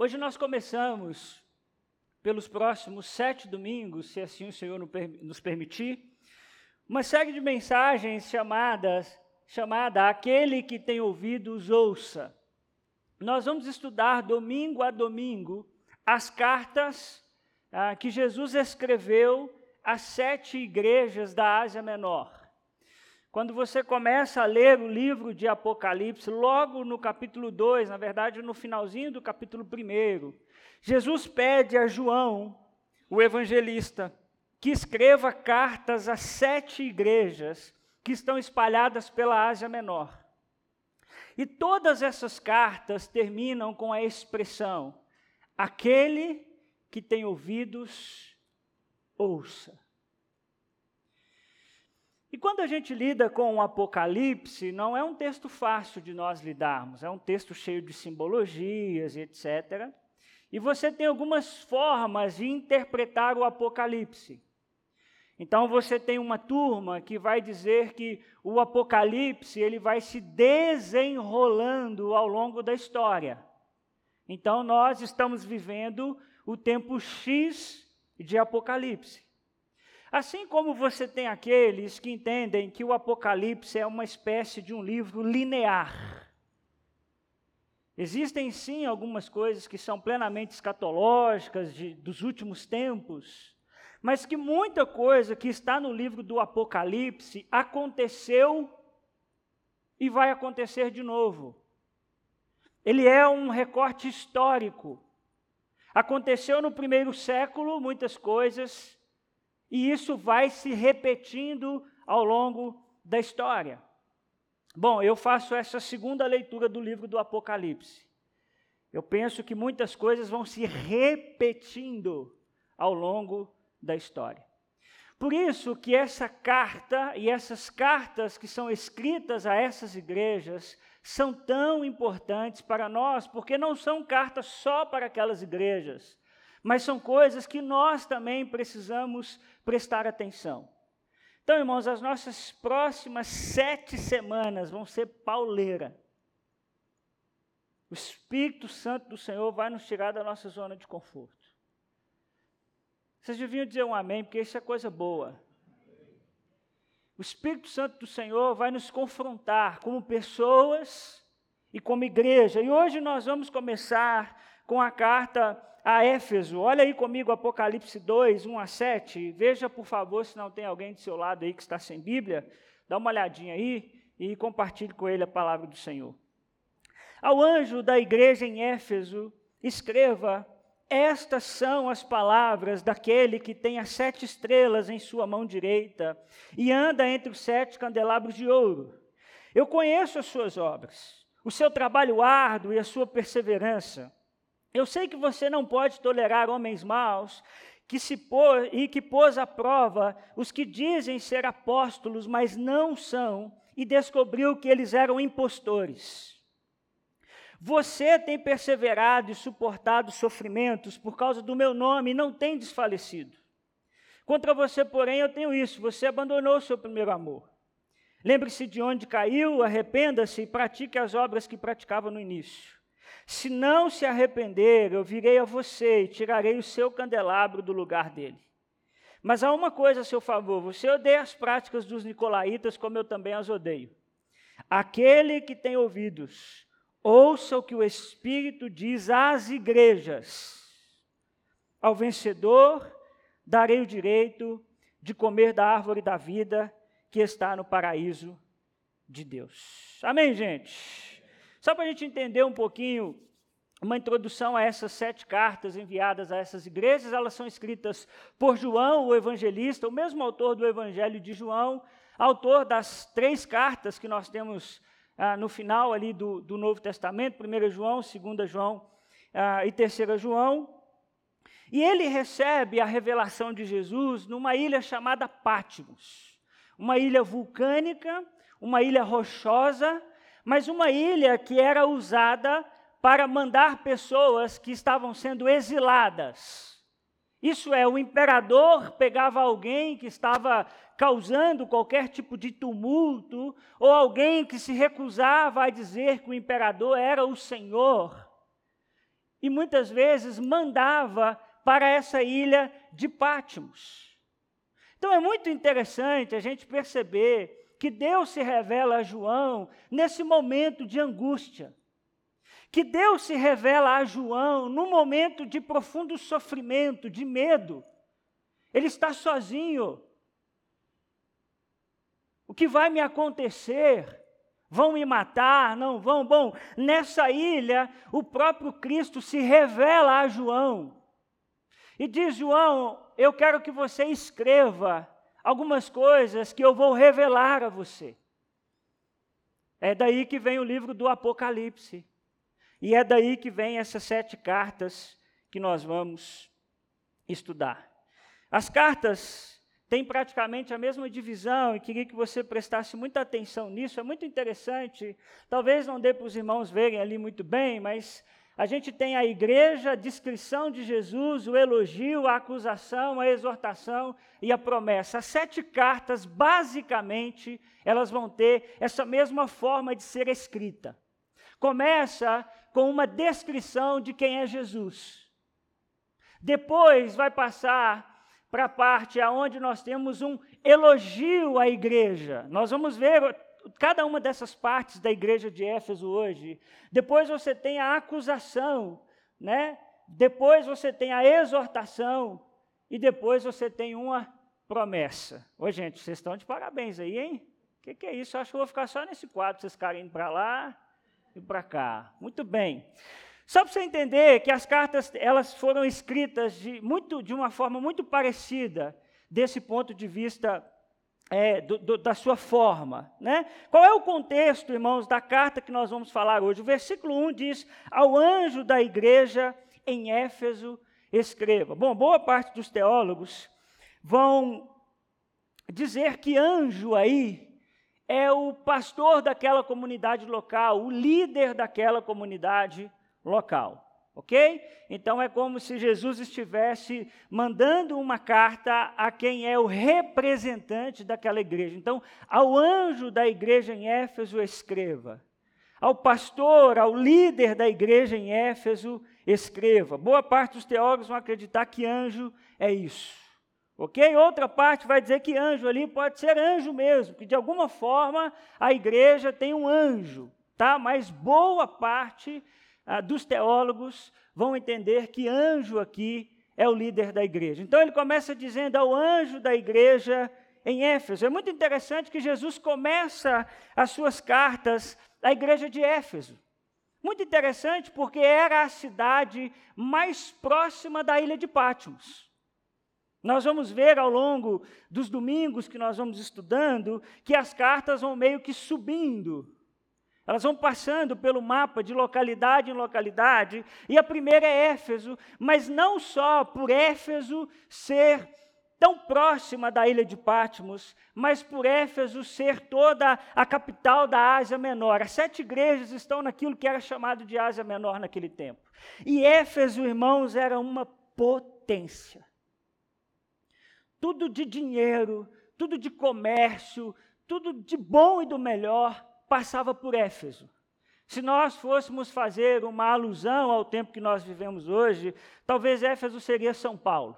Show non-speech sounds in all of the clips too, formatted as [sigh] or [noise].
Hoje nós começamos, pelos próximos sete domingos, se assim o Senhor nos permitir, uma série de mensagens chamadas, chamada Aquele que tem ouvidos, ouça. Nós vamos estudar domingo a domingo as cartas ah, que Jesus escreveu às sete igrejas da Ásia Menor. Quando você começa a ler o livro de Apocalipse, logo no capítulo 2, na verdade no finalzinho do capítulo 1, Jesus pede a João, o evangelista, que escreva cartas às sete igrejas que estão espalhadas pela Ásia Menor. E todas essas cartas terminam com a expressão: aquele que tem ouvidos, ouça. E quando a gente lida com o Apocalipse, não é um texto fácil de nós lidarmos, é um texto cheio de simbologias e etc. E você tem algumas formas de interpretar o Apocalipse. Então você tem uma turma que vai dizer que o Apocalipse ele vai se desenrolando ao longo da história. Então nós estamos vivendo o tempo X de Apocalipse. Assim como você tem aqueles que entendem que o Apocalipse é uma espécie de um livro linear. Existem sim algumas coisas que são plenamente escatológicas de, dos últimos tempos, mas que muita coisa que está no livro do Apocalipse aconteceu e vai acontecer de novo. Ele é um recorte histórico. Aconteceu no primeiro século muitas coisas, e isso vai se repetindo ao longo da história. Bom, eu faço essa segunda leitura do livro do Apocalipse. Eu penso que muitas coisas vão se repetindo ao longo da história. Por isso que essa carta e essas cartas que são escritas a essas igrejas são tão importantes para nós, porque não são cartas só para aquelas igrejas, mas são coisas que nós também precisamos prestar atenção. Então, irmãos, as nossas próximas sete semanas vão ser pauleira. O Espírito Santo do Senhor vai nos tirar da nossa zona de conforto. Vocês deviam dizer um amém, porque isso é coisa boa. O Espírito Santo do Senhor vai nos confrontar como pessoas e como igreja. E hoje nós vamos começar com a carta a Éfeso. Olha aí comigo Apocalipse 2, 1 a 7. Veja, por favor, se não tem alguém do seu lado aí que está sem Bíblia, dá uma olhadinha aí e compartilhe com ele a palavra do Senhor. Ao anjo da igreja em Éfeso, escreva: Estas são as palavras daquele que tem as sete estrelas em sua mão direita e anda entre os sete candelabros de ouro. Eu conheço as suas obras, o seu trabalho árduo e a sua perseverança eu sei que você não pode tolerar homens maus que se e que pôs à prova os que dizem ser apóstolos, mas não são, e descobriu que eles eram impostores. Você tem perseverado e suportado sofrimentos por causa do meu nome e não tem desfalecido. Contra você, porém, eu tenho isso: você abandonou o seu primeiro amor. Lembre-se de onde caiu, arrependa-se e pratique as obras que praticava no início. Se não se arrepender, eu virei a você e tirarei o seu candelabro do lugar dele. Mas há uma coisa a seu favor: você odeia as práticas dos nicolaítas, como eu também as odeio. Aquele que tem ouvidos, ouça o que o Espírito diz às igrejas. Ao vencedor, darei o direito de comer da árvore da vida que está no paraíso de Deus. Amém, gente? Só para a gente entender um pouquinho, uma introdução a essas sete cartas enviadas a essas igrejas, elas são escritas por João, o evangelista, o mesmo autor do Evangelho de João, autor das três cartas que nós temos ah, no final ali do, do, Novo Testamento, 1 João, 2 João ah, e 3 João. E ele recebe a revelação de Jesus numa ilha chamada Pátimos, uma ilha vulcânica, uma ilha rochosa, mas uma ilha que era usada para mandar pessoas que estavam sendo exiladas. Isso é, o imperador pegava alguém que estava causando qualquer tipo de tumulto, ou alguém que se recusava a dizer que o imperador era o Senhor, e muitas vezes mandava para essa ilha de Pátimos. Então é muito interessante a gente perceber que Deus se revela a João nesse momento de angústia. Que Deus se revela a João no momento de profundo sofrimento, de medo. Ele está sozinho. O que vai me acontecer? Vão me matar? Não vão? Bom, nessa ilha, o próprio Cristo se revela a João. E diz: João, eu quero que você escreva algumas coisas que eu vou revelar a você. É daí que vem o livro do Apocalipse. E é daí que vem essas sete cartas que nós vamos estudar. As cartas têm praticamente a mesma divisão e queria que você prestasse muita atenção nisso. É muito interessante. Talvez não dê para os irmãos verem ali muito bem, mas a gente tem a igreja, a descrição de Jesus, o elogio, a acusação, a exortação e a promessa. As sete cartas, basicamente, elas vão ter essa mesma forma de ser escrita. Começa com uma descrição de quem é Jesus. Depois vai passar para a parte aonde nós temos um elogio à igreja. Nós vamos ver cada uma dessas partes da igreja de Éfeso hoje. Depois você tem a acusação, né? Depois você tem a exortação e depois você tem uma promessa. Ô, gente, vocês estão de parabéns aí, hein? O que, que, é isso? Eu acho que eu vou ficar só nesse quadro, vocês ficarem indo para lá e para cá. Muito bem. Só para você entender que as cartas elas foram escritas de, muito, de uma forma muito parecida desse ponto de vista é, do, do, da sua forma. Né? Qual é o contexto, irmãos, da carta que nós vamos falar hoje? O versículo 1 diz: Ao anjo da igreja em Éfeso, escreva. Bom, boa parte dos teólogos vão dizer que anjo aí é o pastor daquela comunidade local, o líder daquela comunidade local. Ok? Então é como se Jesus estivesse mandando uma carta a quem é o representante daquela igreja. Então, ao anjo da igreja em Éfeso, escreva. Ao pastor, ao líder da igreja em Éfeso, escreva. Boa parte dos teólogos vão acreditar que anjo é isso. Ok? Outra parte vai dizer que anjo ali pode ser anjo mesmo, que de alguma forma a igreja tem um anjo, tá? Mas boa parte ah, dos teólogos vão entender que anjo aqui é o líder da igreja. Então ele começa dizendo ao anjo da igreja em Éfeso. É muito interessante que Jesus começa as suas cartas à igreja de Éfeso. Muito interessante porque era a cidade mais próxima da ilha de Patmos. Nós vamos ver ao longo dos domingos que nós vamos estudando que as cartas vão meio que subindo elas vão passando pelo mapa de localidade em localidade, e a primeira é Éfeso, mas não só por Éfeso ser tão próxima da ilha de Patmos, mas por Éfeso ser toda a capital da Ásia Menor. As sete igrejas estão naquilo que era chamado de Ásia Menor naquele tempo. E Éfeso, irmãos, era uma potência. Tudo de dinheiro, tudo de comércio, tudo de bom e do melhor passava por Éfeso. Se nós fôssemos fazer uma alusão ao tempo que nós vivemos hoje, talvez Éfeso seria São Paulo,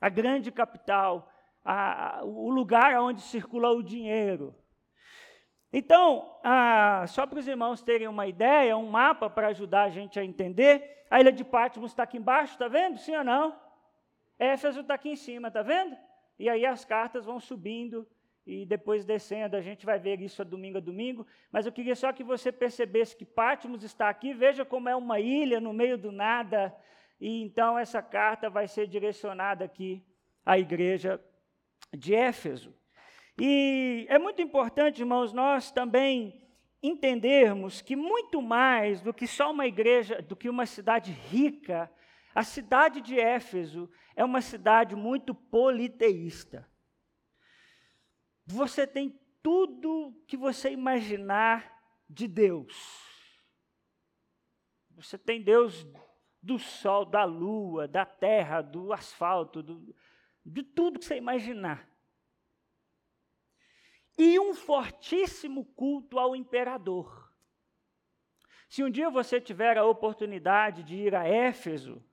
a grande capital, a, a, o lugar onde circula o dinheiro. Então, só para os irmãos terem uma ideia, um mapa para ajudar a gente a entender, a ilha de Patmos está aqui embaixo, está vendo? Sim ou não? Éfeso está aqui em cima, está vendo? E aí as cartas vão subindo e depois descendo, a gente vai ver isso a domingo a domingo, mas eu queria só que você percebesse que Patmos está aqui, veja como é uma ilha no meio do nada, e então essa carta vai ser direcionada aqui à igreja de Éfeso. E é muito importante, irmãos, nós também entendermos que muito mais do que só uma igreja, do que uma cidade rica, a cidade de Éfeso é uma cidade muito politeísta. Você tem tudo que você imaginar de Deus. Você tem Deus do sol, da lua, da terra, do asfalto, do, de tudo que você imaginar. E um fortíssimo culto ao imperador. Se um dia você tiver a oportunidade de ir a Éfeso,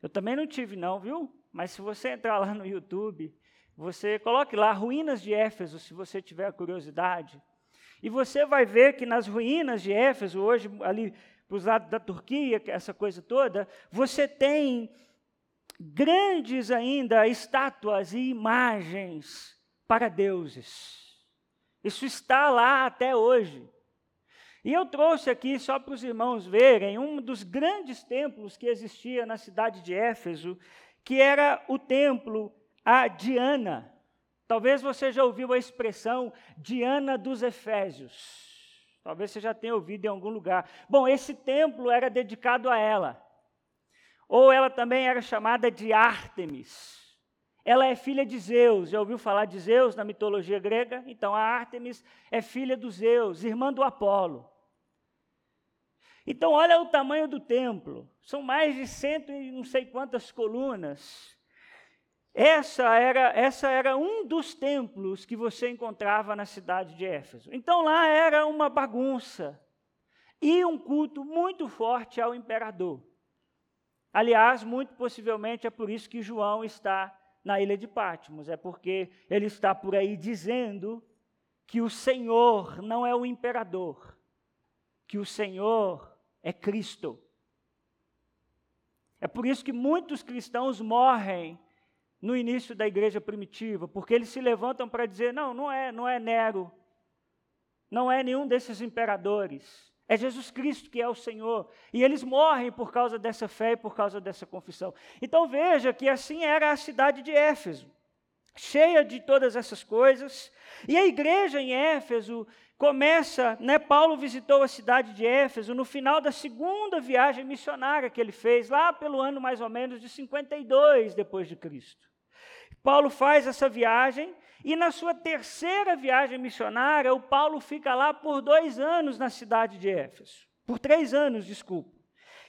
eu também não tive, não, viu? Mas se você entrar lá no YouTube, você coloque lá ruínas de Éfeso, se você tiver curiosidade. E você vai ver que nas ruínas de Éfeso, hoje ali para os lados da Turquia, essa coisa toda, você tem grandes ainda estátuas e imagens para deuses. Isso está lá até hoje. E eu trouxe aqui, só para os irmãos verem, um dos grandes templos que existia na cidade de Éfeso, que era o templo a Diana. Talvez você já ouviu a expressão Diana dos Efésios. Talvez você já tenha ouvido em algum lugar. Bom, esse templo era dedicado a ela. Ou ela também era chamada de Ártemis. Ela é filha de Zeus. Já ouviu falar de Zeus na mitologia grega? Então a Ártemis é filha dos Zeus, irmã do Apolo. Então olha o tamanho do templo. São mais de cento e não sei quantas colunas. Essa era, essa era um dos templos que você encontrava na cidade de Éfeso. Então lá era uma bagunça e um culto muito forte ao imperador. Aliás, muito possivelmente é por isso que João está na ilha de Patmos, é porque ele está por aí dizendo que o Senhor não é o imperador, que o Senhor é Cristo. É por isso que muitos cristãos morrem no início da igreja primitiva, porque eles se levantam para dizer: não, não é, não é Nero, não é nenhum desses imperadores. É Jesus Cristo que é o Senhor. E eles morrem por causa dessa fé e por causa dessa confissão. Então veja que assim era a cidade de Éfeso, cheia de todas essas coisas. E a igreja em Éfeso começa, né, Paulo visitou a cidade de Éfeso no final da segunda viagem missionária que ele fez, lá pelo ano mais ou menos de 52 depois de Cristo. Paulo faz essa viagem e na sua terceira viagem missionária, o Paulo fica lá por dois anos na cidade de Éfeso. Por três anos, desculpa.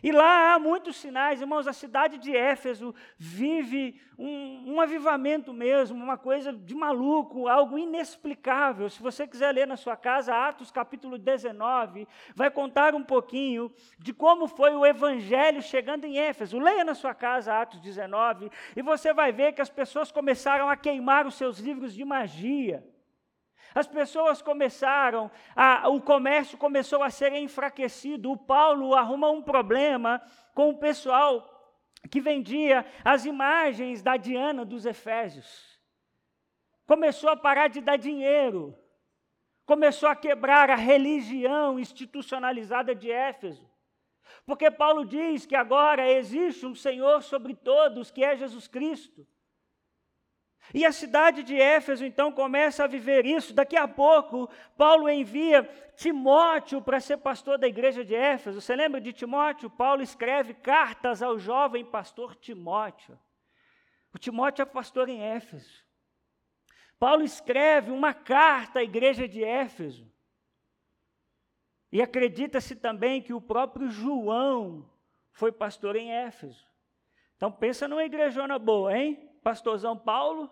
E lá há muitos sinais, irmãos, a cidade de Éfeso vive um, um, avivamento mesmo, uma coisa de maluco, algo inexplicável. Se você quiser ler na sua casa, Atos capítulo 19, vai contar um pouquinho de como foi o evangelho chegando em Éfeso. Leia na sua casa Atos 19 e você vai ver que as pessoas começaram a queimar os seus livros de magia. As pessoas começaram, a, o comércio começou a ser enfraquecido. O Paulo arruma um problema com o pessoal que vendia as imagens da Diana dos Efésios. Começou a parar de dar dinheiro. Começou a quebrar a religião institucionalizada de Éfeso. Porque Paulo diz que agora existe um Senhor sobre todos, que é Jesus Cristo. E a cidade de Éfeso então começa a viver isso. Daqui a pouco, Paulo envia Timóteo para ser pastor da igreja de Éfeso. Você lembra de Timóteo? Paulo escreve cartas ao jovem pastor Timóteo. O Timóteo é pastor em Éfeso. Paulo escreve uma carta à igreja de Éfeso. E acredita-se também que o próprio João foi pastor em Éfeso. Então pensa numa igrejona boa, hein? Pastorzão Paulo,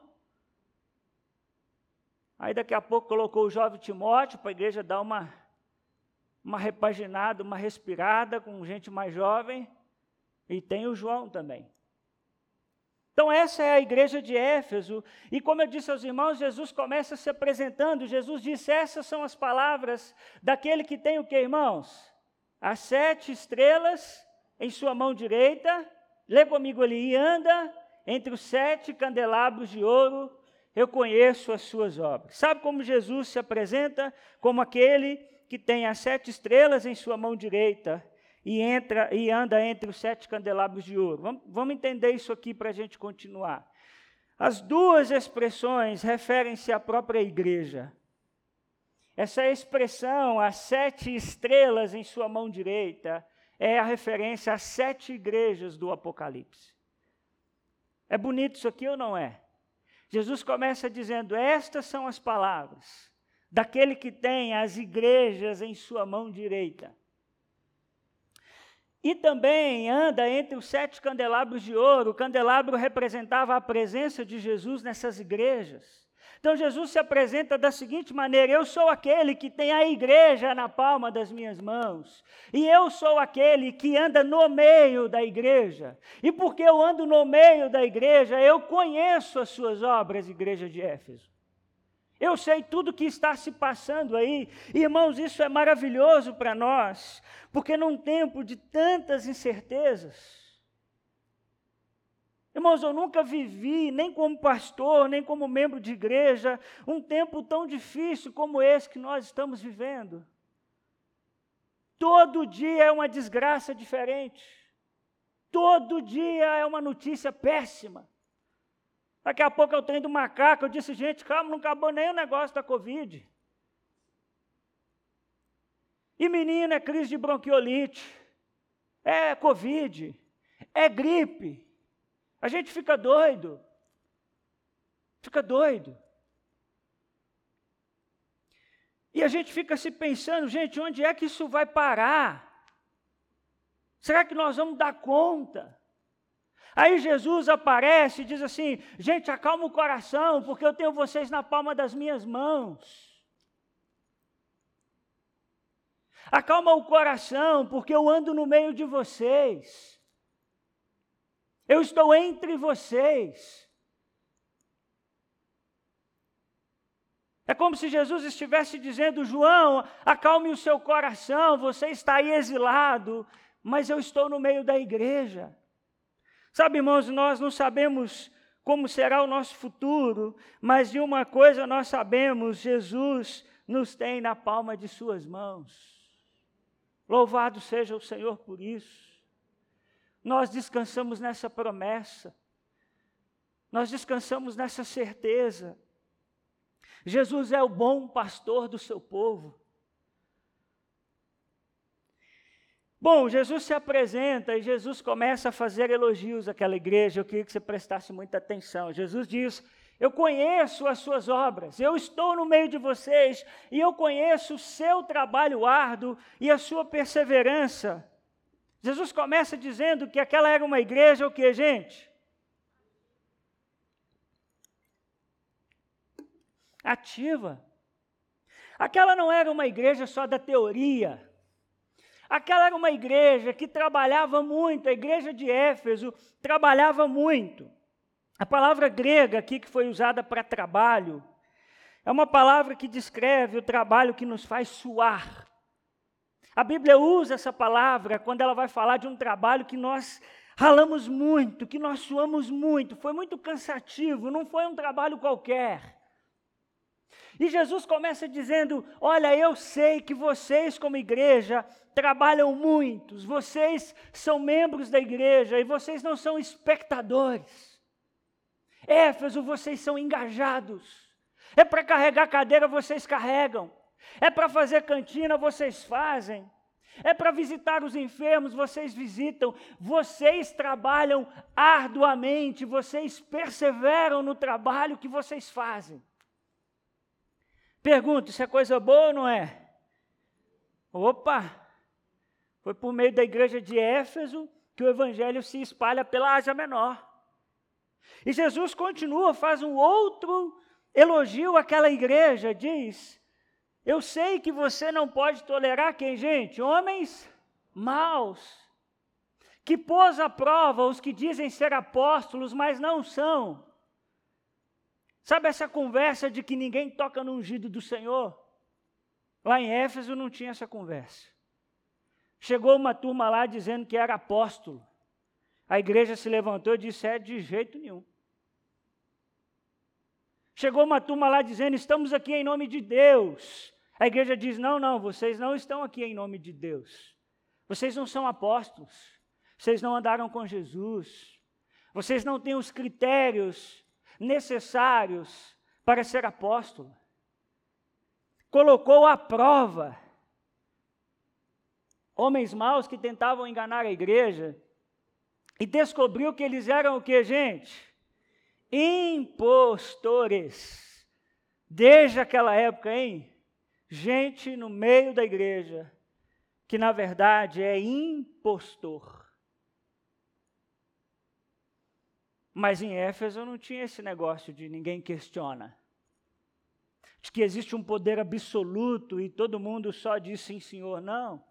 Aí daqui a pouco colocou o jovem Timóteo para a igreja dar uma, uma repaginada, uma respirada com gente mais jovem. E tem o João também. Então, essa é a igreja de Éfeso. E como eu disse aos irmãos, Jesus começa se apresentando. Jesus disse: Essas são as palavras daquele que tem o que, irmãos? As sete estrelas em sua mão direita. Lê comigo ali. E anda entre os sete candelabros de ouro eu conheço as suas obras. Sabe como Jesus se apresenta? Como aquele que tem as sete estrelas em sua mão direita e entra e anda entre os sete candelabros de ouro. Vamos, vamos entender isso aqui para a gente continuar. As duas expressões referem-se à própria igreja. Essa expressão, as sete estrelas em sua mão direita, é a referência às sete igrejas do Apocalipse. É bonito isso aqui ou não é? Jesus começa dizendo: Estas são as palavras daquele que tem as igrejas em sua mão direita. E também anda entre os sete candelabros de ouro. O candelabro representava a presença de Jesus nessas igrejas. Então Jesus se apresenta da seguinte maneira: Eu sou aquele que tem a igreja na palma das minhas mãos, e eu sou aquele que anda no meio da igreja. E porque eu ando no meio da igreja, eu conheço as suas obras, igreja de Éfeso. Eu sei tudo que está se passando aí. Irmãos, isso é maravilhoso para nós, porque num tempo de tantas incertezas, Irmãos, eu nunca vivi, nem como pastor, nem como membro de igreja, um tempo tão difícil como esse que nós estamos vivendo. Todo dia é uma desgraça diferente. Todo dia é uma notícia péssima. Daqui a pouco eu tenho do macaco, eu disse, gente, calma, não acabou nem o negócio da Covid. E menina, é crise de bronquiolite, é Covid, é gripe. A gente fica doido. Fica doido. E a gente fica se pensando, gente, onde é que isso vai parar? Será que nós vamos dar conta? Aí Jesus aparece e diz assim: gente, acalma o coração, porque eu tenho vocês na palma das minhas mãos. Acalma o coração, porque eu ando no meio de vocês. Eu estou entre vocês. É como se Jesus estivesse dizendo: João, acalme o seu coração, você está aí exilado, mas eu estou no meio da igreja. Sabe, irmãos, nós não sabemos como será o nosso futuro, mas de uma coisa nós sabemos: Jesus nos tem na palma de Suas mãos. Louvado seja o Senhor por isso. Nós descansamos nessa promessa, nós descansamos nessa certeza. Jesus é o bom pastor do seu povo. Bom, Jesus se apresenta e Jesus começa a fazer elogios àquela igreja. Eu queria que você prestasse muita atenção. Jesus diz: Eu conheço as suas obras, eu estou no meio de vocês e eu conheço o seu trabalho árduo e a sua perseverança. Jesus começa dizendo que aquela era uma igreja o que, gente? Ativa. Aquela não era uma igreja só da teoria. Aquela era uma igreja que trabalhava muito, a igreja de Éfeso trabalhava muito. A palavra grega aqui que foi usada para trabalho é uma palavra que descreve o trabalho que nos faz suar, a Bíblia usa essa palavra quando ela vai falar de um trabalho que nós ralamos muito, que nós suamos muito, foi muito cansativo, não foi um trabalho qualquer. E Jesus começa dizendo: Olha, eu sei que vocês, como igreja, trabalham muitos, vocês são membros da igreja e vocês não são espectadores. Éfeso, vocês são engajados. É para carregar cadeira, vocês carregam. É para fazer cantina, vocês fazem. É para visitar os enfermos, vocês visitam. Vocês trabalham arduamente, vocês perseveram no trabalho que vocês fazem. Pergunto: isso é coisa boa ou não é? Opa! Foi por meio da igreja de Éfeso que o evangelho se espalha pela Ásia Menor. E Jesus continua, faz um outro elogio àquela igreja, diz: eu sei que você não pode tolerar quem, gente? Homens maus, que pôs à prova os que dizem ser apóstolos, mas não são. Sabe essa conversa de que ninguém toca no ungido do Senhor? Lá em Éfeso não tinha essa conversa. Chegou uma turma lá dizendo que era apóstolo. A igreja se levantou e disse: é de jeito nenhum. Chegou uma turma lá dizendo: estamos aqui em nome de Deus. A igreja diz: não, não, vocês não estão aqui em nome de Deus. Vocês não são apóstolos. Vocês não andaram com Jesus. Vocês não têm os critérios necessários para ser apóstolo. Colocou à prova homens maus que tentavam enganar a igreja e descobriu que eles eram o que, gente? Impostores. Desde aquela época, hein? Gente no meio da igreja que na verdade é impostor. Mas em Éfeso não tinha esse negócio de ninguém questiona. de que existe um poder absoluto e todo mundo só diz sim, senhor. Não.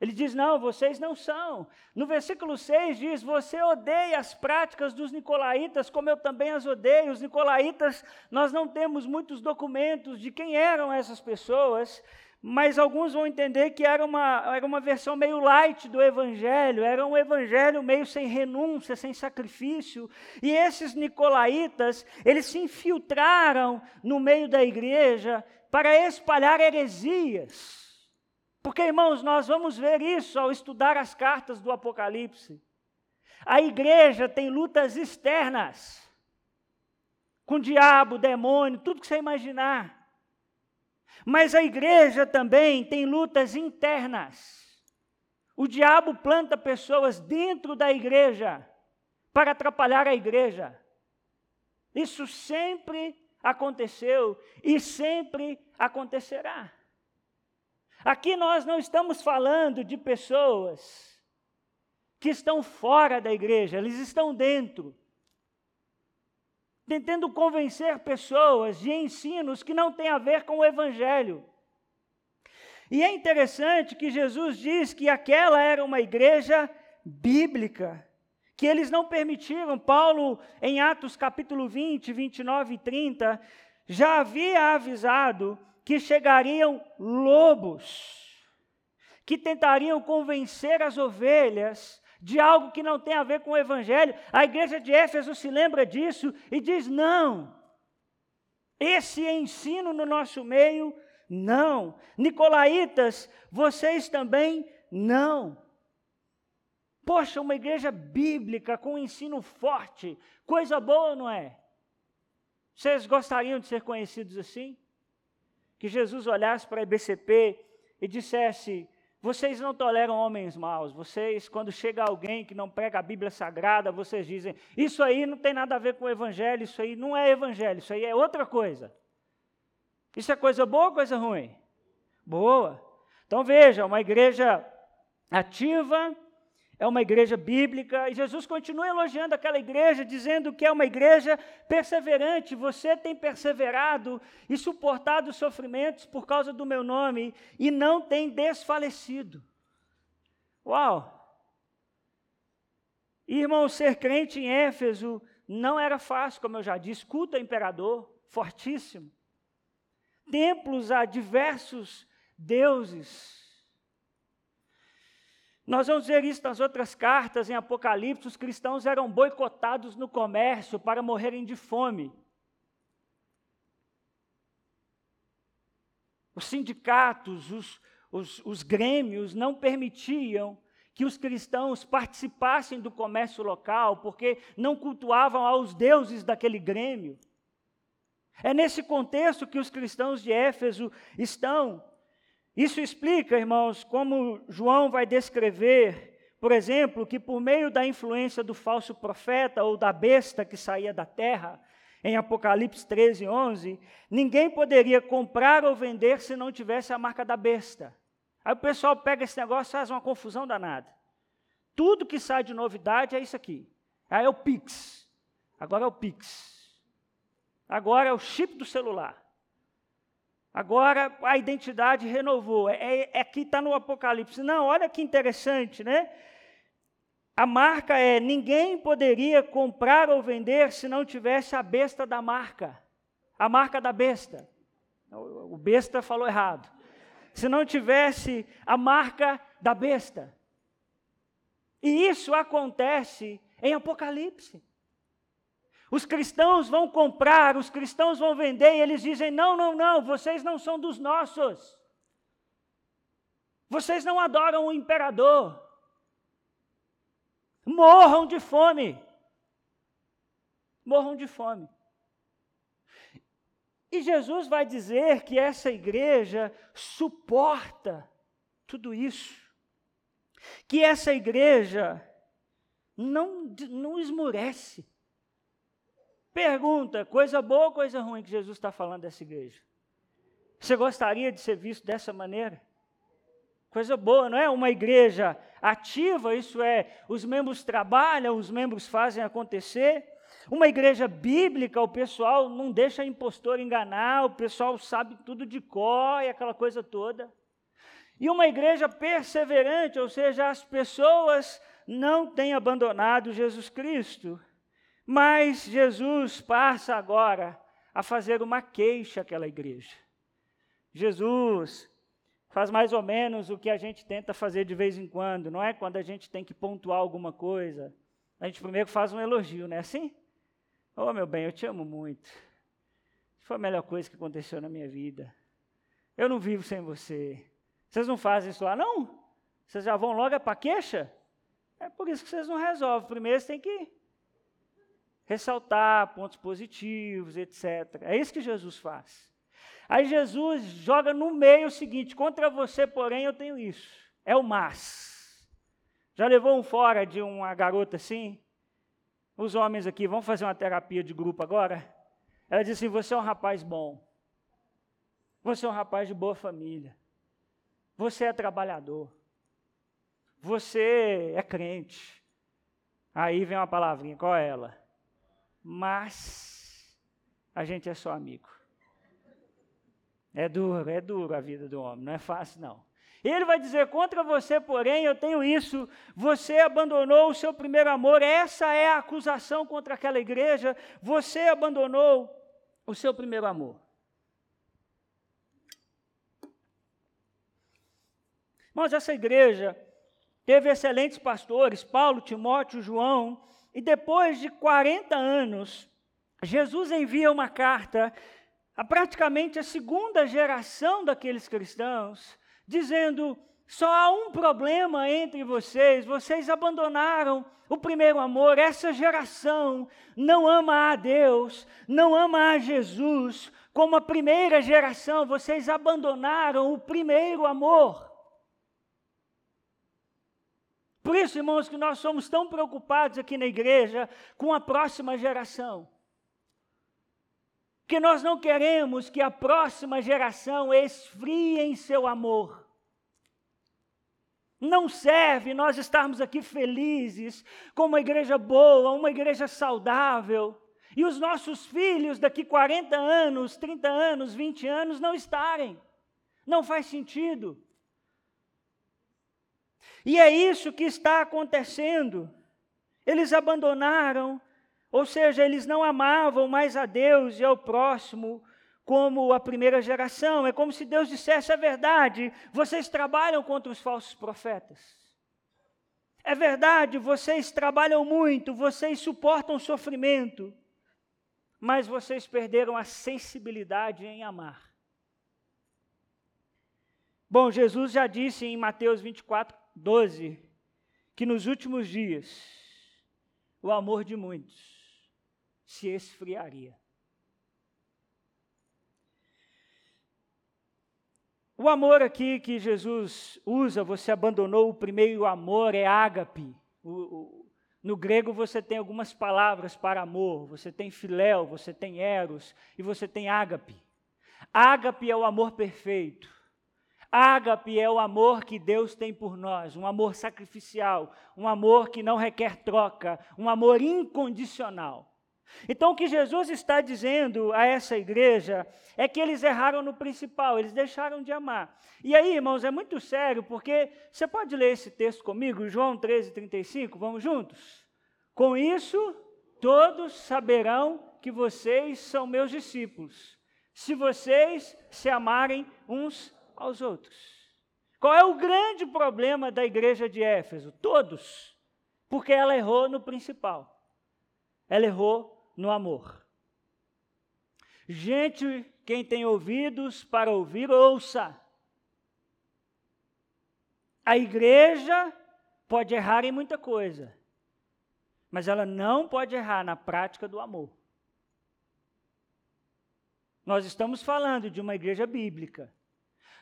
Ele diz: Não, vocês não são. No versículo 6 diz: Você odeia as práticas dos nicolaítas, como eu também as odeio. Os nicolaítas, nós não temos muitos documentos de quem eram essas pessoas, mas alguns vão entender que era uma, era uma versão meio light do evangelho, era um evangelho meio sem renúncia, sem sacrifício. E esses nicolaítas, eles se infiltraram no meio da igreja para espalhar heresias. Porque, irmãos, nós vamos ver isso ao estudar as cartas do Apocalipse. A igreja tem lutas externas com diabo, demônio, tudo que você imaginar. Mas a igreja também tem lutas internas. O diabo planta pessoas dentro da igreja para atrapalhar a igreja. Isso sempre aconteceu e sempre acontecerá. Aqui nós não estamos falando de pessoas que estão fora da igreja, eles estão dentro. Tentando convencer pessoas de ensinos que não têm a ver com o evangelho. E é interessante que Jesus diz que aquela era uma igreja bíblica, que eles não permitiram. Paulo, em Atos capítulo 20, 29 e 30, já havia avisado que chegariam lobos, que tentariam convencer as ovelhas de algo que não tem a ver com o evangelho. A igreja de Éfeso se lembra disso e diz: não, esse ensino no nosso meio, não. Nicolaítas, vocês também não. Poxa, uma igreja bíblica com um ensino forte, coisa boa, não é? Vocês gostariam de ser conhecidos assim? Que Jesus olhasse para a IBCP e dissesse: vocês não toleram homens maus. Vocês, quando chega alguém que não prega a Bíblia Sagrada, vocês dizem: Isso aí não tem nada a ver com o Evangelho, isso aí não é Evangelho, isso aí é outra coisa. Isso é coisa boa ou coisa ruim? Boa. Então veja, uma igreja ativa, é uma igreja bíblica, e Jesus continua elogiando aquela igreja, dizendo que é uma igreja perseverante. Você tem perseverado e suportado os sofrimentos por causa do meu nome e não tem desfalecido. Uau! Irmão, ser crente em Éfeso não era fácil, como eu já disse, culto ao imperador, fortíssimo. Templos a diversos deuses, nós vamos ver isso nas outras cartas, em Apocalipse, os cristãos eram boicotados no comércio para morrerem de fome. Os sindicatos, os, os, os grêmios não permitiam que os cristãos participassem do comércio local, porque não cultuavam aos deuses daquele grêmio. É nesse contexto que os cristãos de Éfeso estão. Isso explica, irmãos, como João vai descrever, por exemplo, que por meio da influência do falso profeta ou da besta que saía da terra, em Apocalipse 13, 11, ninguém poderia comprar ou vender se não tivesse a marca da besta. Aí o pessoal pega esse negócio e faz uma confusão danada. Tudo que sai de novidade é isso aqui. Aí é o Pix. Agora é o Pix. Agora é o chip do celular. Agora a identidade renovou. É, é, é aqui está no Apocalipse. Não, olha que interessante, né? A marca é: ninguém poderia comprar ou vender se não tivesse a besta da marca. A marca da besta. O besta falou errado. Se não tivesse a marca da besta. E isso acontece em Apocalipse. Os cristãos vão comprar, os cristãos vão vender, e eles dizem: não, não, não, vocês não são dos nossos. Vocês não adoram o imperador. Morram de fome. Morram de fome. E Jesus vai dizer que essa igreja suporta tudo isso. Que essa igreja não, não esmurece. Pergunta: coisa boa ou coisa ruim que Jesus está falando dessa igreja? Você gostaria de ser visto dessa maneira? Coisa boa, não é? Uma igreja ativa, isso é, os membros trabalham, os membros fazem acontecer. Uma igreja bíblica, o pessoal não deixa impostor enganar, o pessoal sabe tudo de cor e aquela coisa toda. E uma igreja perseverante, ou seja, as pessoas não têm abandonado Jesus Cristo, mas Jesus passa agora a fazer uma queixa àquela igreja. Jesus faz mais ou menos o que a gente tenta fazer de vez em quando, não é? Quando a gente tem que pontuar alguma coisa, a gente primeiro faz um elogio, não é assim? Oh, meu bem, eu te amo muito. Foi a melhor coisa que aconteceu na minha vida. Eu não vivo sem você. Vocês não fazem isso lá, não? Vocês já vão logo para a queixa? É por isso que vocês não resolvem. Primeiro, você tem que ressaltar pontos positivos, etc. É isso que Jesus faz. Aí Jesus joga no meio o seguinte: contra você, porém, eu tenho isso. É o mas. Já levou um fora de uma garota assim? Os homens aqui, vão fazer uma terapia de grupo agora? Ela disse assim: Você é um rapaz bom. Você é um rapaz de boa família. Você é trabalhador. Você é crente. Aí vem uma palavrinha, qual é ela? Mas a gente é só amigo. É duro, é duro a vida do homem, não é fácil não. Ele vai dizer: contra você, porém, eu tenho isso. Você abandonou o seu primeiro amor. Essa é a acusação contra aquela igreja. Você abandonou o seu primeiro amor. Mas essa igreja teve excelentes pastores, Paulo, Timóteo, João, e depois de 40 anos, Jesus envia uma carta a praticamente a segunda geração daqueles cristãos, dizendo: só há um problema entre vocês, vocês abandonaram o primeiro amor. Essa geração não ama a Deus, não ama a Jesus, como a primeira geração, vocês abandonaram o primeiro amor. Por isso, irmãos, que nós somos tão preocupados aqui na igreja com a próxima geração. Que nós não queremos que a próxima geração esfrie em seu amor. Não serve nós estarmos aqui felizes, com uma igreja boa, uma igreja saudável, e os nossos filhos daqui 40 anos, 30 anos, 20 anos não estarem. Não faz sentido. E é isso que está acontecendo. Eles abandonaram, ou seja, eles não amavam mais a Deus e ao próximo como a primeira geração. É como se Deus dissesse a verdade: vocês trabalham contra os falsos profetas. É verdade, vocês trabalham muito, vocês suportam sofrimento, mas vocês perderam a sensibilidade em amar. Bom, Jesus já disse em Mateus 24, 12, que nos últimos dias o amor de muitos se esfriaria. O amor aqui que Jesus usa, você abandonou o primeiro amor, é ágape. O, o, no grego você tem algumas palavras para amor. Você tem filéu, você tem eros e você tem ágape. Ágape é o amor perfeito. Ágape é o amor que Deus tem por nós, um amor sacrificial, um amor que não requer troca, um amor incondicional. Então, o que Jesus está dizendo a essa igreja é que eles erraram no principal, eles deixaram de amar. E aí, irmãos, é muito sério, porque você pode ler esse texto comigo, João 13, 35, vamos juntos? Com isso, todos saberão que vocês são meus discípulos, se vocês se amarem uns aos outros. Qual é o grande problema da igreja de Éfeso? Todos, porque ela errou no principal. Ela errou no amor. Gente, quem tem ouvidos para ouvir, ouça. A igreja pode errar em muita coisa, mas ela não pode errar na prática do amor. Nós estamos falando de uma igreja bíblica.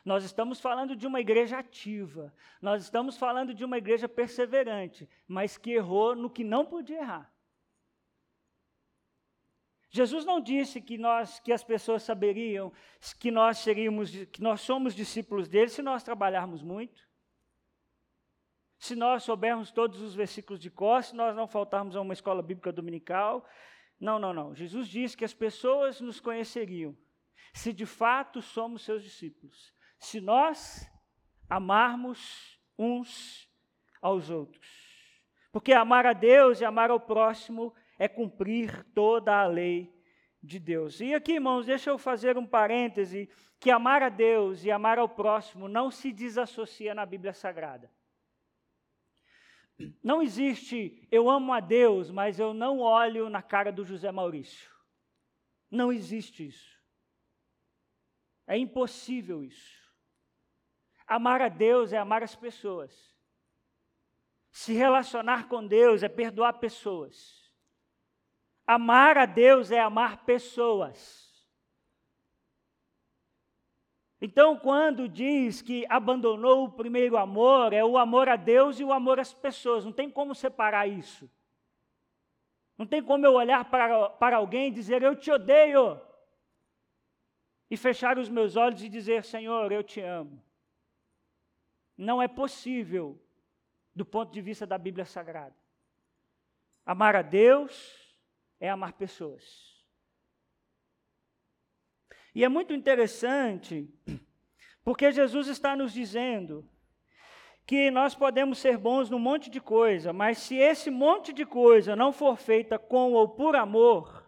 Nós estamos falando de uma igreja ativa. Nós estamos falando de uma igreja perseverante, mas que errou no que não podia errar. Jesus não disse que nós, que as pessoas saberiam que nós seríamos, que nós somos discípulos dele se nós trabalharmos muito. Se nós soubermos todos os versículos de cor, se nós não faltarmos a uma escola bíblica dominical, Não, não, não. Jesus disse que as pessoas nos conheceriam se de fato somos seus discípulos, se nós amarmos uns aos outros. Porque amar a Deus e amar ao próximo é cumprir toda a lei de Deus. E aqui, irmãos, deixa eu fazer um parêntese, que amar a Deus e amar ao próximo não se desassocia na Bíblia Sagrada. Não existe eu amo a Deus, mas eu não olho na cara do José Maurício. Não existe isso. É impossível isso. Amar a Deus é amar as pessoas. Se relacionar com Deus é perdoar pessoas. Amar a Deus é amar pessoas. Então, quando diz que abandonou o primeiro amor, é o amor a Deus e o amor às pessoas. Não tem como separar isso. Não tem como eu olhar para, para alguém e dizer, eu te odeio. E fechar os meus olhos e dizer, Senhor, eu te amo. Não é possível, do ponto de vista da Bíblia Sagrada. Amar a Deus é amar pessoas. E é muito interessante, porque Jesus está nos dizendo que nós podemos ser bons num monte de coisa, mas se esse monte de coisa não for feita com ou por amor,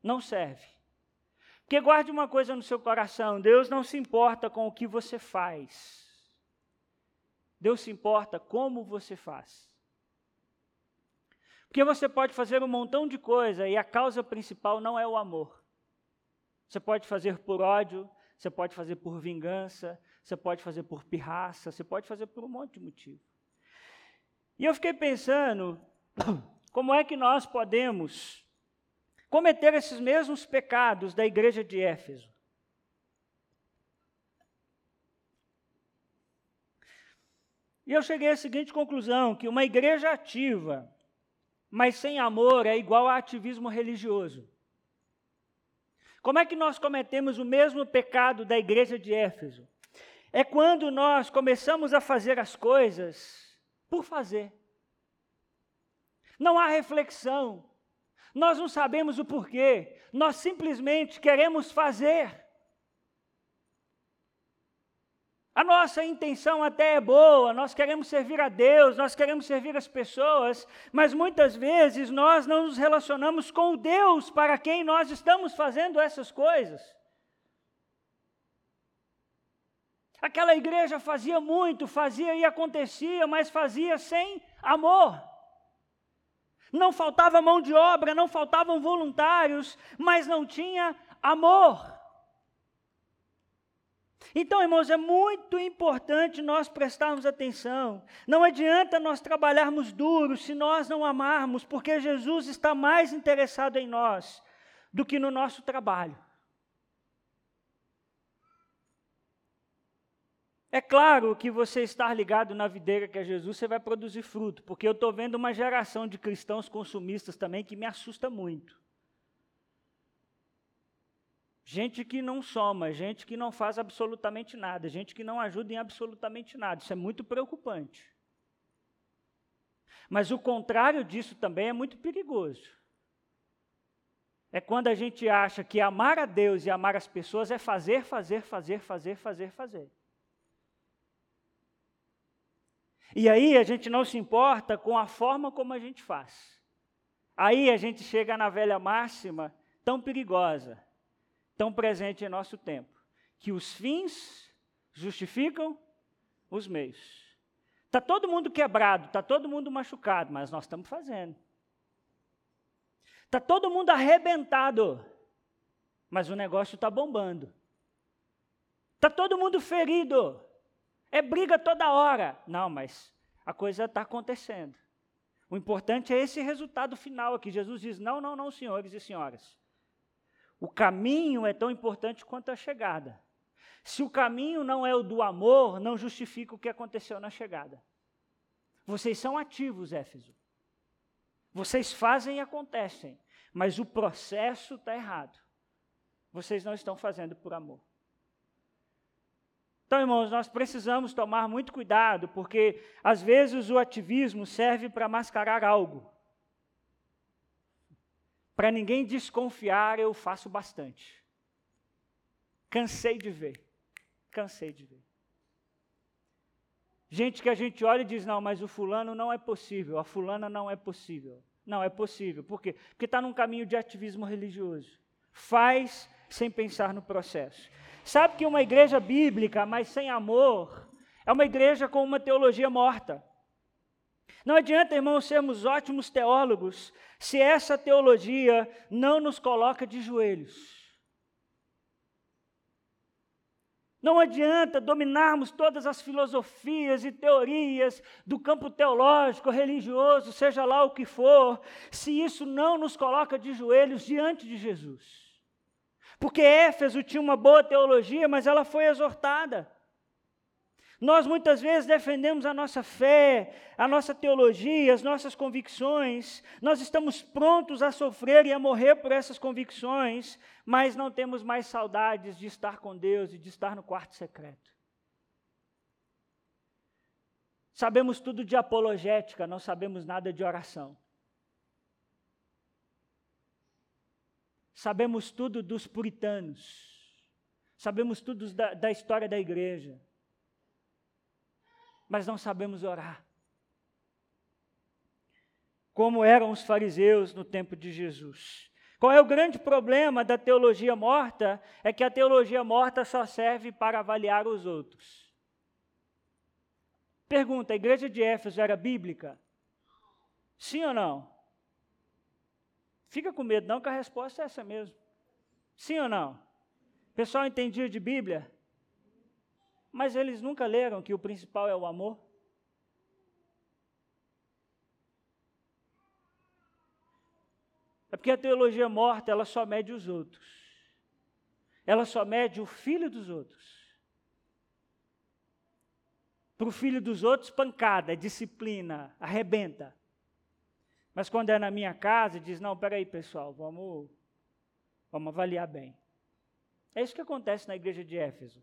não serve. Porque guarde uma coisa no seu coração: Deus não se importa com o que você faz, Deus se importa como você faz. Porque você pode fazer um montão de coisa e a causa principal não é o amor. Você pode fazer por ódio, você pode fazer por vingança, você pode fazer por pirraça, você pode fazer por um monte de motivo. E eu fiquei pensando, [clears throat] como é que nós podemos cometer esses mesmos pecados da igreja de Éfeso? E eu cheguei à seguinte conclusão: que uma igreja ativa, mas sem amor, é igual a ativismo religioso. Como é que nós cometemos o mesmo pecado da igreja de Éfeso? É quando nós começamos a fazer as coisas por fazer. Não há reflexão. Nós não sabemos o porquê. Nós simplesmente queremos fazer. Nossa intenção até é boa, nós queremos servir a Deus, nós queremos servir as pessoas, mas muitas vezes nós não nos relacionamos com o Deus para quem nós estamos fazendo essas coisas. Aquela igreja fazia muito, fazia e acontecia, mas fazia sem amor. Não faltava mão de obra, não faltavam voluntários, mas não tinha amor. Então, irmãos, é muito importante nós prestarmos atenção. Não adianta nós trabalharmos duro se nós não amarmos, porque Jesus está mais interessado em nós do que no nosso trabalho. É claro que você estar ligado na videira que é Jesus, você vai produzir fruto, porque eu estou vendo uma geração de cristãos consumistas também que me assusta muito. Gente que não soma, gente que não faz absolutamente nada, gente que não ajuda em absolutamente nada. Isso é muito preocupante. Mas o contrário disso também é muito perigoso. É quando a gente acha que amar a Deus e amar as pessoas é fazer, fazer, fazer, fazer, fazer, fazer. E aí a gente não se importa com a forma como a gente faz. Aí a gente chega na velha máxima tão perigosa tão presente em nosso tempo, que os fins justificam os meios. Está todo mundo quebrado, está todo mundo machucado, mas nós estamos fazendo. Está todo mundo arrebentado, mas o negócio está bombando. Está todo mundo ferido, é briga toda hora. Não, mas a coisa está acontecendo. O importante é esse resultado final aqui. Jesus diz: não, não, não, senhores e senhoras. O caminho é tão importante quanto a chegada. Se o caminho não é o do amor, não justifica o que aconteceu na chegada. Vocês são ativos, Éfeso. Vocês fazem e acontecem, mas o processo está errado. Vocês não estão fazendo por amor. Então, irmãos, nós precisamos tomar muito cuidado, porque às vezes o ativismo serve para mascarar algo para ninguém desconfiar, eu faço bastante. Cansei de ver. Cansei de ver. Gente que a gente olha e diz: não, mas o fulano não é possível, a fulana não é possível. Não, é possível. Por quê? Porque está num caminho de ativismo religioso. Faz sem pensar no processo. Sabe que uma igreja bíblica, mas sem amor, é uma igreja com uma teologia morta. Não adianta, irmãos, sermos ótimos teólogos se essa teologia não nos coloca de joelhos. Não adianta dominarmos todas as filosofias e teorias do campo teológico, religioso, seja lá o que for, se isso não nos coloca de joelhos diante de Jesus. Porque Éfeso tinha uma boa teologia, mas ela foi exortada. Nós muitas vezes defendemos a nossa fé, a nossa teologia, as nossas convicções, nós estamos prontos a sofrer e a morrer por essas convicções, mas não temos mais saudades de estar com Deus e de estar no quarto secreto. Sabemos tudo de apologética, não sabemos nada de oração. Sabemos tudo dos puritanos, sabemos tudo da, da história da igreja mas não sabemos orar. Como eram os fariseus no tempo de Jesus. Qual é o grande problema da teologia morta? É que a teologia morta só serve para avaliar os outros. Pergunta: a igreja de Éfeso era bíblica? Sim ou não? Fica com medo, não, que a resposta é essa mesmo. Sim ou não? O pessoal entendia de Bíblia? Mas eles nunca leram que o principal é o amor? É porque a teologia morta, ela só mede os outros. Ela só mede o filho dos outros. Para o filho dos outros, pancada, disciplina, arrebenta. Mas quando é na minha casa, diz: não, peraí, pessoal, vamos, vamos avaliar bem. É isso que acontece na igreja de Éfeso.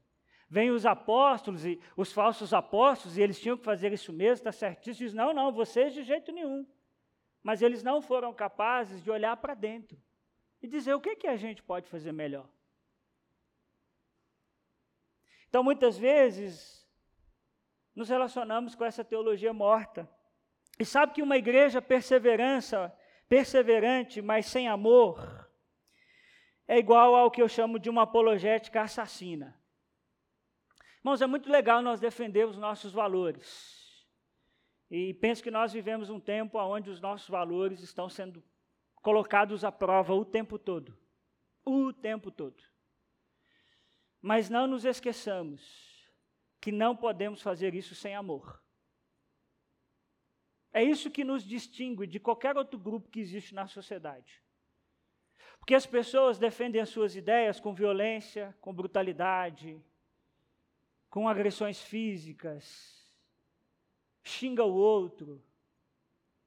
Vêm os apóstolos e os falsos apóstolos, e eles tinham que fazer isso mesmo, está certíssimo. Diz: não, não, vocês de jeito nenhum. Mas eles não foram capazes de olhar para dentro e dizer o que, que a gente pode fazer melhor. Então, muitas vezes, nos relacionamos com essa teologia morta. E sabe que uma igreja perseverança, perseverante, mas sem amor, é igual ao que eu chamo de uma apologética assassina. Irmãos, é muito legal nós defender os nossos valores. E penso que nós vivemos um tempo onde os nossos valores estão sendo colocados à prova o tempo todo. O tempo todo. Mas não nos esqueçamos que não podemos fazer isso sem amor. É isso que nos distingue de qualquer outro grupo que existe na sociedade. Porque as pessoas defendem as suas ideias com violência, com brutalidade, com agressões físicas, xinga o outro,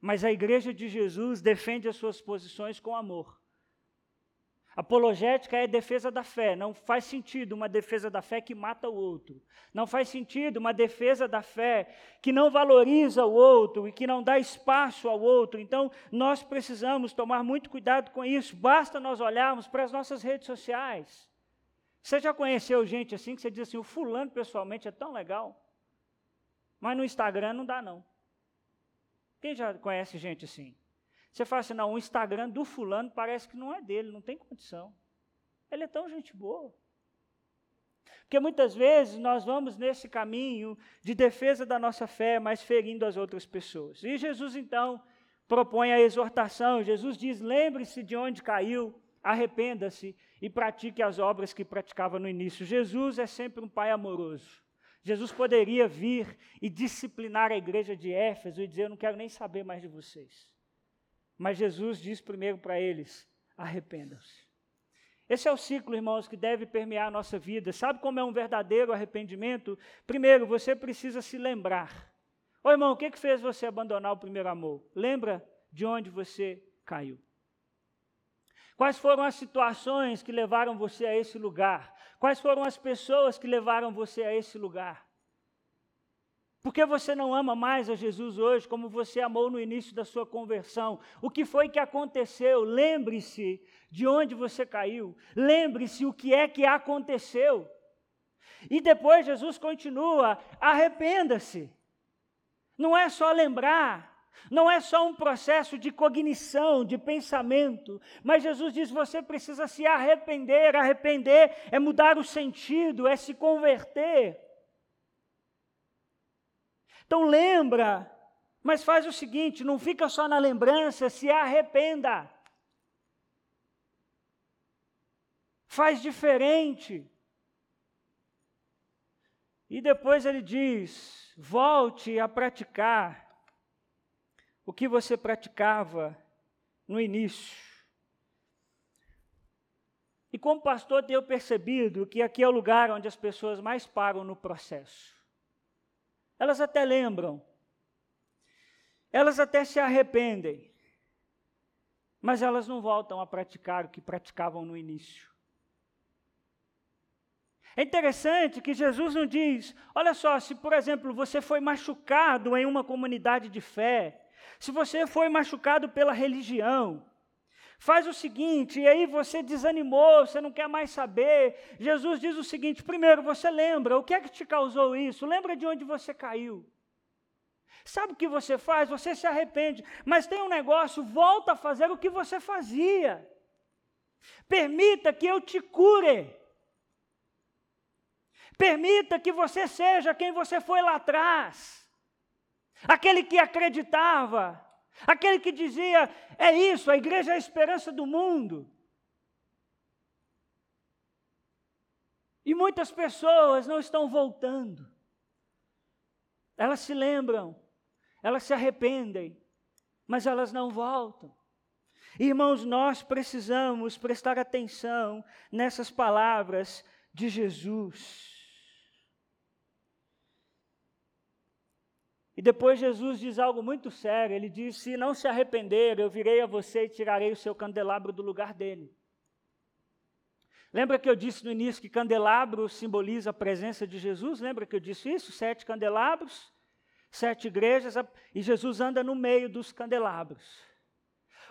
mas a igreja de Jesus defende as suas posições com amor. Apologética é defesa da fé. Não faz sentido uma defesa da fé que mata o outro. Não faz sentido uma defesa da fé que não valoriza o outro e que não dá espaço ao outro. Então, nós precisamos tomar muito cuidado com isso. Basta nós olharmos para as nossas redes sociais. Você já conheceu gente assim que você diz assim, o fulano pessoalmente é tão legal, mas no Instagram não dá não. Quem já conhece gente assim? Você fala assim, não, o Instagram do fulano parece que não é dele, não tem condição. Ele é tão gente boa. Porque muitas vezes nós vamos nesse caminho de defesa da nossa fé, mas ferindo as outras pessoas. E Jesus então propõe a exortação. Jesus diz: lembre-se de onde caiu, arrependa-se e pratique as obras que praticava no início. Jesus é sempre um pai amoroso. Jesus poderia vir e disciplinar a igreja de Éfeso e dizer: Eu não quero nem saber mais de vocês. Mas Jesus diz primeiro para eles: arrependam-se. Esse é o ciclo, irmãos, que deve permear a nossa vida. Sabe como é um verdadeiro arrependimento? Primeiro, você precisa se lembrar. Ô irmão, o que, que fez você abandonar o primeiro amor? Lembra de onde você caiu. Quais foram as situações que levaram você a esse lugar? Quais foram as pessoas que levaram você a esse lugar? Por que você não ama mais a Jesus hoje como você amou no início da sua conversão? O que foi que aconteceu? Lembre-se de onde você caiu. Lembre-se o que é que aconteceu. E depois Jesus continua: arrependa-se. Não é só lembrar, não é só um processo de cognição, de pensamento, mas Jesus diz: você precisa se arrepender. Arrepender é mudar o sentido, é se converter. Então lembra, mas faz o seguinte: não fica só na lembrança, se arrependa. Faz diferente. E depois ele diz: volte a praticar o que você praticava no início. E como pastor, tenho percebido que aqui é o lugar onde as pessoas mais param no processo. Elas até lembram, elas até se arrependem, mas elas não voltam a praticar o que praticavam no início. É interessante que Jesus não diz: olha só, se por exemplo você foi machucado em uma comunidade de fé, se você foi machucado pela religião, Faz o seguinte, e aí você desanimou, você não quer mais saber. Jesus diz o seguinte: primeiro, você lembra, o que é que te causou isso? Lembra de onde você caiu. Sabe o que você faz? Você se arrepende, mas tem um negócio, volta a fazer o que você fazia. Permita que eu te cure. Permita que você seja quem você foi lá atrás. Aquele que acreditava, Aquele que dizia, é isso, a igreja é a esperança do mundo. E muitas pessoas não estão voltando. Elas se lembram, elas se arrependem, mas elas não voltam. Irmãos, nós precisamos prestar atenção nessas palavras de Jesus. E depois Jesus diz algo muito sério. Ele diz: Se não se arrepender, eu virei a você e tirarei o seu candelabro do lugar dele. Lembra que eu disse no início que candelabro simboliza a presença de Jesus? Lembra que eu disse isso? Sete candelabros, sete igrejas, e Jesus anda no meio dos candelabros.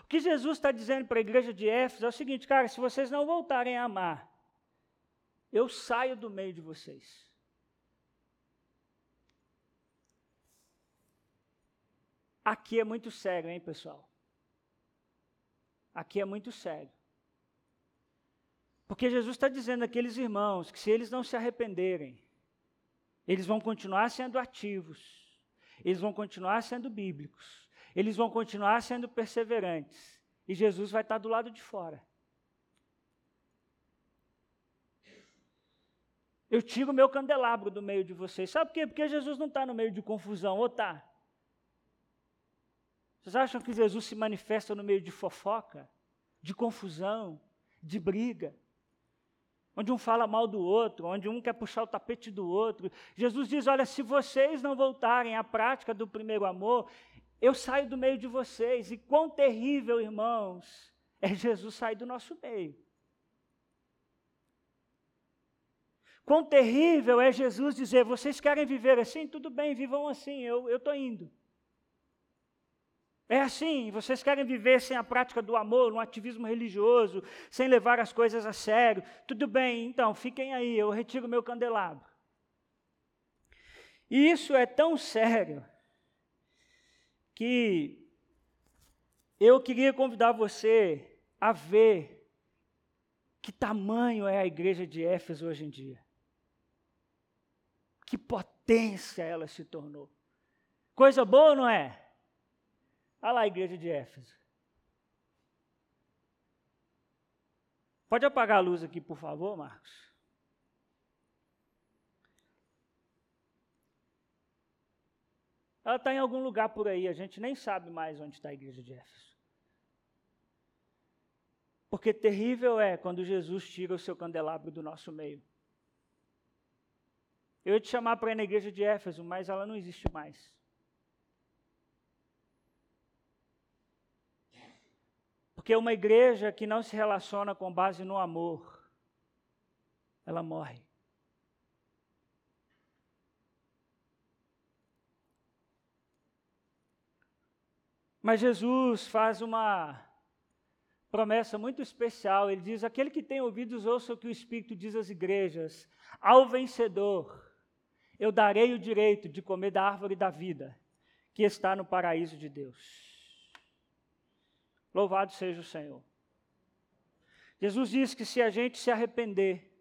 O que Jesus está dizendo para a igreja de Éfeso é o seguinte, cara: se vocês não voltarem a amar, eu saio do meio de vocês. Aqui é muito sério, hein, pessoal? Aqui é muito sério. Porque Jesus está dizendo àqueles irmãos que se eles não se arrependerem, eles vão continuar sendo ativos, eles vão continuar sendo bíblicos, eles vão continuar sendo perseverantes, e Jesus vai estar do lado de fora. Eu tiro o meu candelabro do meio de vocês. Sabe por quê? Porque Jesus não está no meio de confusão, ou está? Vocês acham que Jesus se manifesta no meio de fofoca, de confusão, de briga? Onde um fala mal do outro, onde um quer puxar o tapete do outro. Jesus diz: Olha, se vocês não voltarem à prática do primeiro amor, eu saio do meio de vocês. E quão terrível, irmãos, é Jesus sair do nosso meio. Quão terrível é Jesus dizer: Vocês querem viver assim? Tudo bem, vivam assim, eu estou indo. É assim, vocês querem viver sem a prática do amor, no ativismo religioso, sem levar as coisas a sério. Tudo bem, então, fiquem aí, eu retiro meu candelabro. E isso é tão sério que eu queria convidar você a ver que tamanho é a igreja de Éfeso hoje em dia. Que potência ela se tornou. Coisa boa, não é? Olha lá a igreja de Éfeso. Pode apagar a luz aqui, por favor, Marcos? Ela está em algum lugar por aí, a gente nem sabe mais onde está a igreja de Éfeso. Porque terrível é quando Jesus tira o seu candelabro do nosso meio. Eu ia te chamar para ir na igreja de Éfeso, mas ela não existe mais. Porque uma igreja que não se relaciona com base no amor, ela morre. Mas Jesus faz uma promessa muito especial. Ele diz: Aquele que tem ouvidos, ouça o que o Espírito diz às igrejas. Ao vencedor, eu darei o direito de comer da árvore da vida que está no paraíso de Deus. Louvado seja o Senhor. Jesus diz que se a gente se arrepender,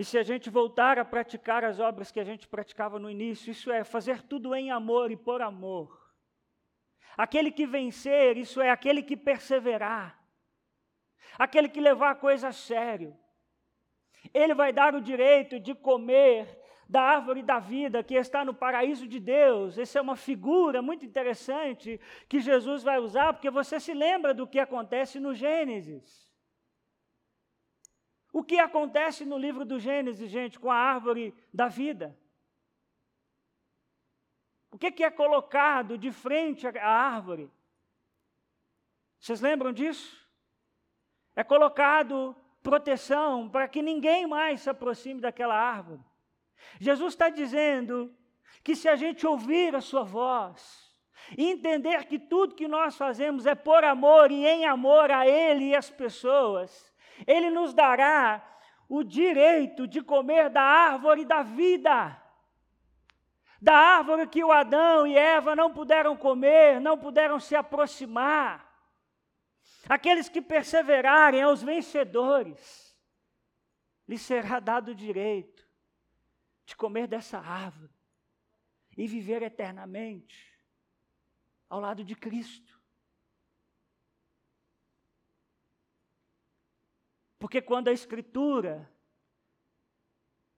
e se a gente voltar a praticar as obras que a gente praticava no início, isso é, fazer tudo em amor e por amor. Aquele que vencer, isso é, aquele que perseverar. Aquele que levar a coisa a sério. Ele vai dar o direito de comer da árvore da vida que está no paraíso de Deus. Essa é uma figura muito interessante que Jesus vai usar, porque você se lembra do que acontece no Gênesis. O que acontece no livro do Gênesis, gente, com a árvore da vida? O que, que é colocado de frente à árvore? Vocês lembram disso? É colocado proteção para que ninguém mais se aproxime daquela árvore. Jesus está dizendo que se a gente ouvir a sua voz, e entender que tudo que nós fazemos é por amor e em amor a Ele e às pessoas, Ele nos dará o direito de comer da árvore da vida, da árvore que o Adão e Eva não puderam comer, não puderam se aproximar. Aqueles que perseverarem aos vencedores, lhes será dado o direito de comer dessa árvore e viver eternamente ao lado de Cristo. Porque quando a Escritura,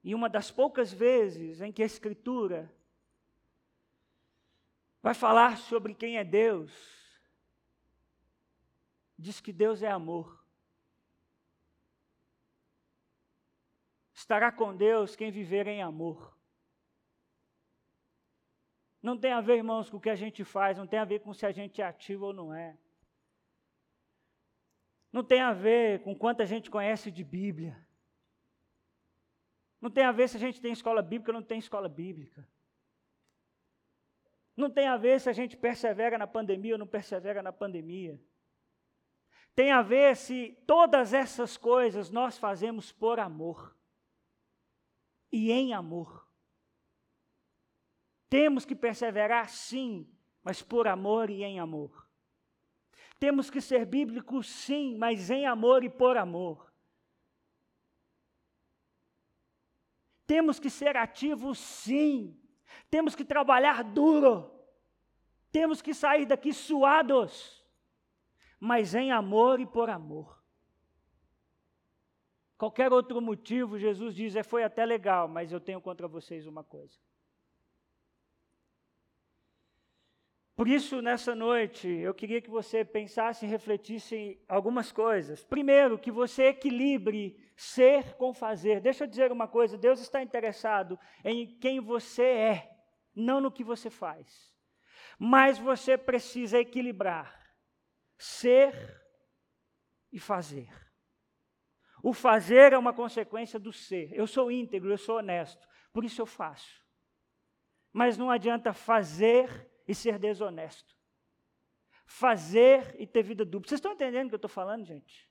e uma das poucas vezes em que a Escritura vai falar sobre quem é Deus, diz que Deus é amor. Estará com Deus quem viver em amor. Não tem a ver, irmãos, com o que a gente faz, não tem a ver com se a gente é ativo ou não é. Não tem a ver com quanto a gente conhece de Bíblia. Não tem a ver se a gente tem escola bíblica ou não tem escola bíblica. Não tem a ver se a gente persevera na pandemia ou não persevera na pandemia. Tem a ver se todas essas coisas nós fazemos por amor e em amor. Temos que perseverar, sim, mas por amor e em amor. Temos que ser bíblicos, sim, mas em amor e por amor. Temos que ser ativos, sim. Temos que trabalhar duro. Temos que sair daqui suados, mas em amor e por amor. Qualquer outro motivo, Jesus diz, é, foi até legal, mas eu tenho contra vocês uma coisa. Por isso, nessa noite, eu queria que você pensasse e refletisse em algumas coisas. Primeiro, que você equilibre ser com fazer. Deixa eu dizer uma coisa: Deus está interessado em quem você é, não no que você faz. Mas você precisa equilibrar ser e fazer. O fazer é uma consequência do ser. Eu sou íntegro, eu sou honesto, por isso eu faço. Mas não adianta fazer e ser desonesto. Fazer e ter vida dupla. Vocês estão entendendo o que eu estou falando, gente?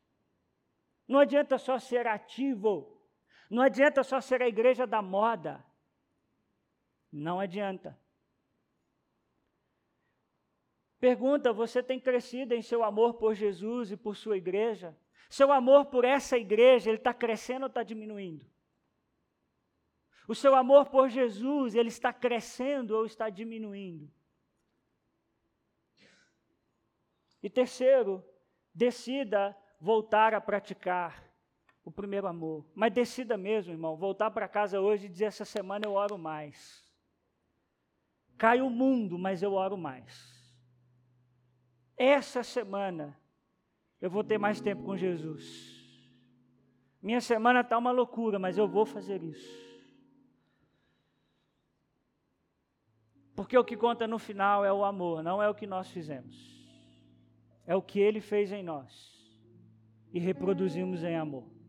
Não adianta só ser ativo. Não adianta só ser a igreja da moda. Não adianta. Pergunta: você tem crescido em seu amor por Jesus e por sua igreja? Seu amor por essa igreja, ele está crescendo ou está diminuindo? O seu amor por Jesus, ele está crescendo ou está diminuindo? E terceiro, decida voltar a praticar o primeiro amor. Mas decida mesmo, irmão, voltar para casa hoje e dizer: essa semana eu oro mais. Cai o mundo, mas eu oro mais. Essa semana eu vou ter mais tempo com Jesus. Minha semana está uma loucura, mas eu vou fazer isso. Porque o que conta no final é o amor, não é o que nós fizemos. É o que ele fez em nós. E reproduzimos em amor.